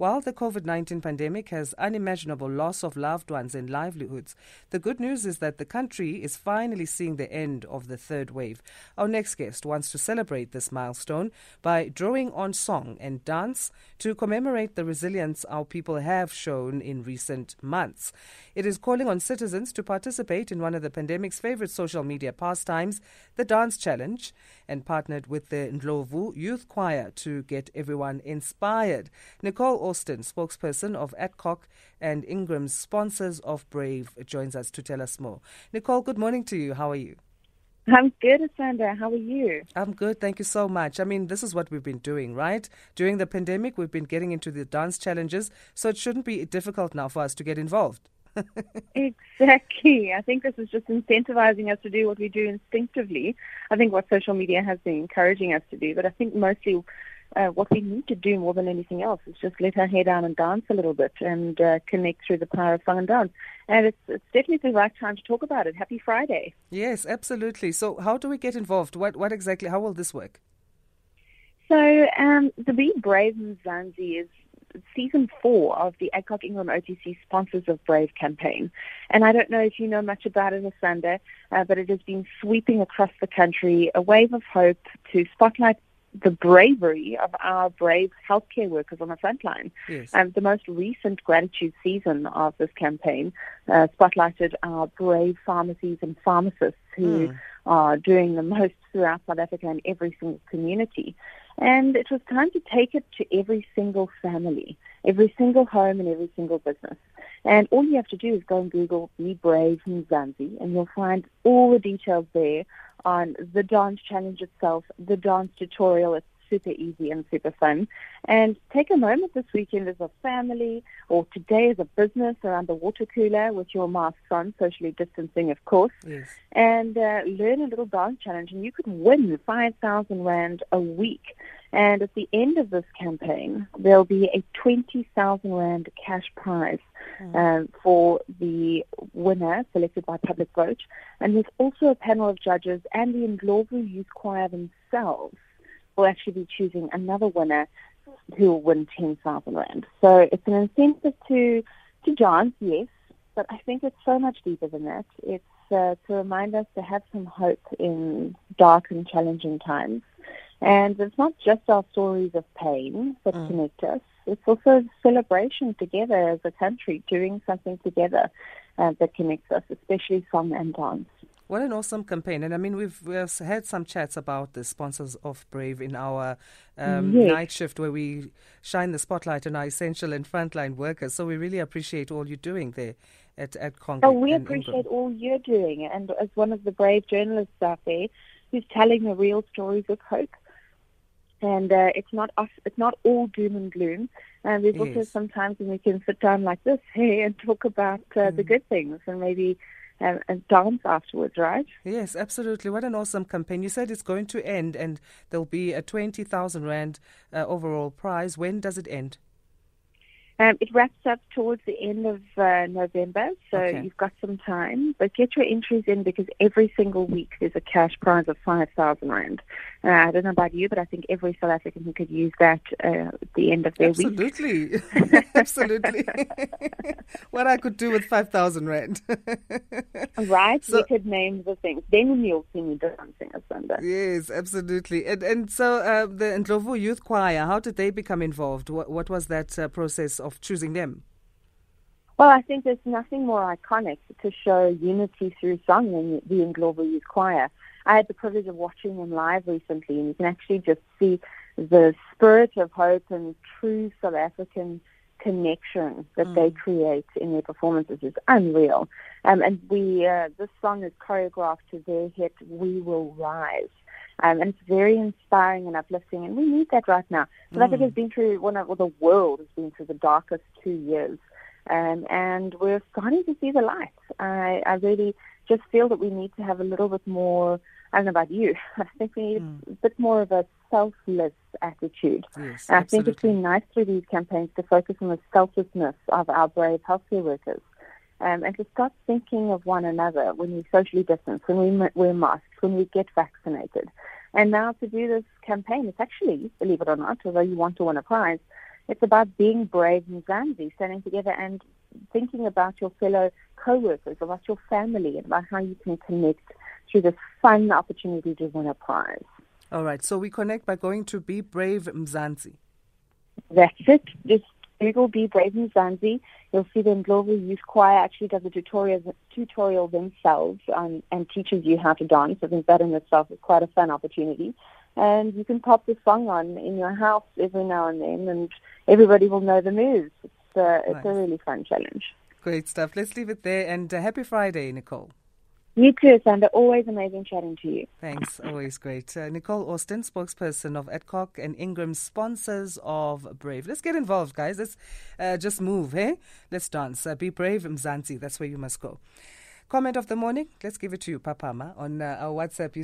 While the COVID 19 pandemic has unimaginable loss of loved ones and livelihoods, the good news is that the country is finally seeing the end of the third wave. Our next guest wants to celebrate this milestone by drawing on song and dance to commemorate the resilience our people have shown in recent months. It is calling on citizens to participate in one of the pandemic's favorite social media pastimes, the Dance Challenge, and partnered with the Ndlovu Youth Choir to get everyone inspired. Nicole Austin, spokesperson of Adcock and Ingram's sponsors of Brave, joins us to tell us more. Nicole, good morning to you. How are you? I'm good, Sandra. How are you? I'm good. Thank you so much. I mean, this is what we've been doing, right? During the pandemic, we've been getting into the dance challenges, so it shouldn't be difficult now for us to get involved. exactly. I think this is just incentivizing us to do what we do instinctively. I think what social media has been encouraging us to do, but I think mostly uh, what we need to do more than anything else is just let our hair down and dance a little bit and uh, connect through the power of song and dance. And it's, it's definitely the right time to talk about it. Happy Friday. Yes, absolutely. So, how do we get involved? What, what exactly, how will this work? So, um, the Be Brave Mzansi is season four of the Adcock Ingram OTC Sponsors of Brave campaign. And I don't know if you know much about it, Asanda, uh, but it has been sweeping across the country a wave of hope to spotlight the bravery of our brave healthcare workers on the front line. Yes. Um, the most recent gratitude season of this campaign uh, spotlighted our brave pharmacies and pharmacists who mm. are doing the most throughout South Africa in every single community. And it was time to take it to every single family, every single home, and every single business. And all you have to do is go and Google Be Brave Mzansi, and you'll find all the details there on the dance challenge itself, the dance tutorial. It's super easy and super fun. And take a moment this weekend as a family or today as a business around the water cooler with your masks on, socially distancing, of course, yes. and uh, learn a little dance challenge. And you could win 5,000 Rand a week. And at the end of this campaign, there'll be a 20,000 Rand cash prize mm. um, for the winner selected by public vote. And there's also a panel of judges and the Ndlovu Youth Choir themselves will actually be choosing another winner who will win 10,000 Rand. So it's an incentive to, to dance, yes, but I think it's so much deeper than that. It's uh, to remind us to have some hope in dark and challenging times. And it's not just our stories of pain that mm. connect us. It's also a celebration together as a country, doing something together uh, that connects us, especially song and dance. What an awesome campaign. And I mean, we've, we've had some chats about the sponsors of Brave in our um, yes. night shift where we shine the spotlight on our essential and frontline workers. So we really appreciate all you're doing there at, at Congress. Oh, we appreciate all you're doing. And as one of the brave journalists out there who's telling the real stories of hope. And uh, it's not us, it's not all doom and gloom. And there's also sometimes when we can sit down like this, hey, and talk about uh, mm. the good things and maybe and, and dance afterwards, right? Yes, absolutely. What an awesome campaign. You said it's going to end and there'll be a 20,000 Rand uh, overall prize. When does it end? Um, it wraps up towards the end of uh, November, so okay. you've got some time. But get your entries in because every single week there's a cash prize of 5,000 Rand. Uh, I don't know about you, but I think every South African who could use that uh, at the end of their Absolutely. week. Absolutely. Absolutely. what I could do with 5,000 Rand. right? So, we could name the things. Then you'll see me dancing a Sunday. Yes, absolutely. And, and so uh, the Ndlovu Youth Choir, how did they become involved? What, what was that uh, process of choosing them? Well, I think there's nothing more iconic to show unity through song than the Ndlovu Youth Choir. I had the privilege of watching them live recently, and you can actually just see the spirit of hope and true South African connection that mm. they create in their performances is unreal. Um, and we, uh, this song is choreographed to their hit "We Will Rise." Um, and it's very inspiring and uplifting, and we need that right now. South mm. Africa has been through one of, well, the world has been through the darkest two years, um, and we're starting to see the light. I, I really just feel that we need to have a little bit more. I don't know about you. I think we need mm. a bit more of a selfless attitude. Yes, I think it's been nice through these campaigns to focus on the selflessness of our brave healthcare workers. Um, and to start thinking of one another when we socially distance, when we wear masks, when we get vaccinated. And now to do this campaign, it's actually, believe it or not, although you want to win a prize, It's about being brave Mzansi, standing together and thinking about your fellow co-workers, about your family, and about how you can connect through this fun opportunity to win a prize. All right, so we connect by going to Be Brave Mzansi. That's it. Just Google Be Brave Mzansi. You'll see the Ndlovu Youth Choir actually does a tutorial, tutorial themselves um, and teaches you how to dance. I think that in itself is quite a fun opportunity. And you can pop the song on in your house every now and then, and everybody will know the moves. It's, uh, it's nice. a really fun challenge. Great stuff. Let's leave it there. And uh, happy Friday, Nicole. You too, Sandra. Always amazing chatting to you. Thanks. Always great. Uh, Nicole Austin, spokesperson of Adcock and Ingram, sponsors of Brave. Let's get involved, guys. Let's uh, just move, hey? Let's dance. Uh, be brave, Mzansi. That's where you must go. Comment of the morning. Let's give it to you, Papama, on uh, our WhatsApp. You